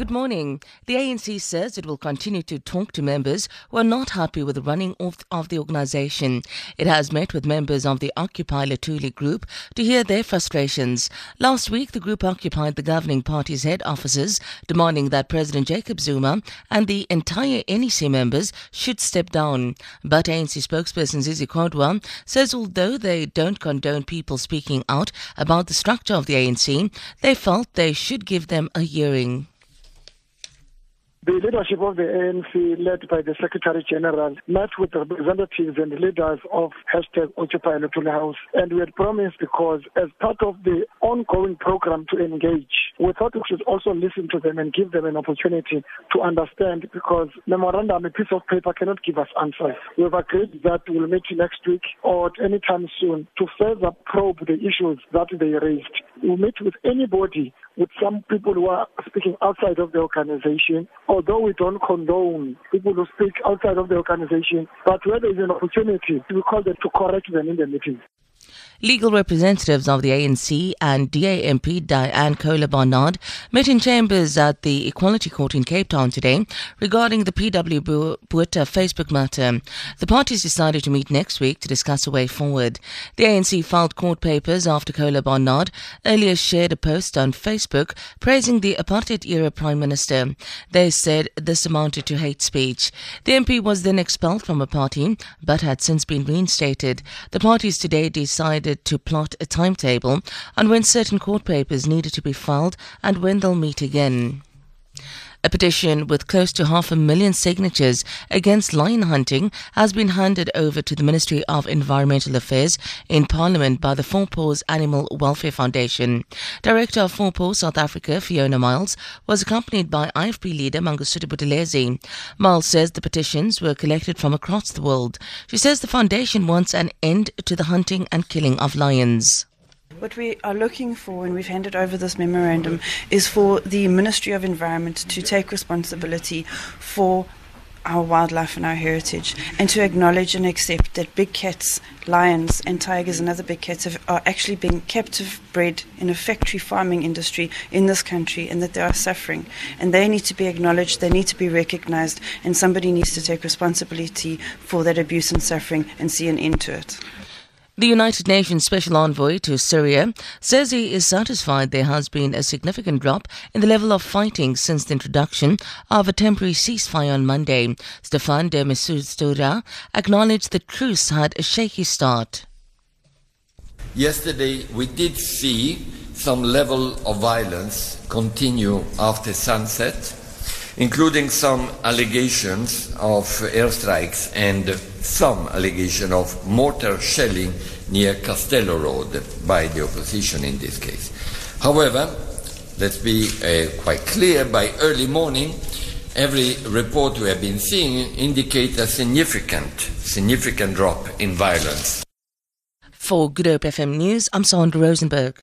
Good morning. The ANC says it will continue to talk to members who are not happy with the running of, the organisation. It has met with members of the Occupy Luthuli group to hear their frustrations. Last week, the group occupied the governing party's head offices, demanding that President Jacob Zuma and the entire NEC members should step down. But ANC spokesperson Zizi Kodwa says although they don't condone people speaking out about the structure of the ANC, they felt they should give them a hearing. The leadership of the ANC, led by the Secretary General, met with representatives and leaders of hashtag Occupy Luthuli House. And we had promised because as part of the ongoing program to engage, we thought we should also listen to them and give them an opportunity to understand because memorandum, a piece of paper cannot give us answers. We've agreed that we'll meet next week or any time soon to further probe the issues that they raised. We'll meet with anybody with some people who are speaking outside of the organization, although we don't condone people who speak outside of the organization, but where there is an opportunity, we call them to correct them in the meeting. Legal representatives of the ANC and DA MP Dianne Kohler Barnard met in chambers at the Equality Court in Cape Town today regarding the PW Botha Facebook matter. The parties decided to meet next week to discuss a way forward. The ANC filed court papers after Kohler Barnard earlier shared a post on Facebook praising the apartheid era Prime Minister. They said this amounted to hate speech. The MP was then expelled from a party but had since been reinstated. The parties today decided to plot a timetable on when certain court papers needed to be filed and when they'll meet again. A petition with close to half a million signatures against lion hunting has been handed over to the Ministry of Environmental Affairs in Parliament by the Four Paws Animal Welfare Foundation. Director of Four Paws South Africa, Fiona Miles, was accompanied by IFP leader Mangosuthu Buthelezi. Miles says the petitions were collected from across the world. She says the foundation wants an end to the hunting and killing of lions. What we are looking for, and we've handed over this memorandum, is for the Ministry of Environment to take responsibility for our wildlife and our heritage, and to acknowledge and accept that big cats, lions, and tigers and other big cats have, are actually being captive bred in a factory farming industry in this country, and that they are suffering. And they need to be acknowledged, they need to be recognized, and somebody needs to take responsibility for that abuse and suffering and see an end to it. The United Nations Special Envoy to Syria says he is satisfied there has been a significant drop in the level of fighting since the introduction of a temporary ceasefire on Monday. Staffan de Mistura acknowledged the truce had a shaky start. Yesterday we did see some level of violence continue after sunset including some allegations of airstrikes and some allegation of mortar shelling near Castello Road by the opposition in this case. However, let's be uh, quite clear, by early morning, every report we have been seeing indicates a significant, significant drop in violence. For Good Hope FM News, I'm Sandra Rosenberg.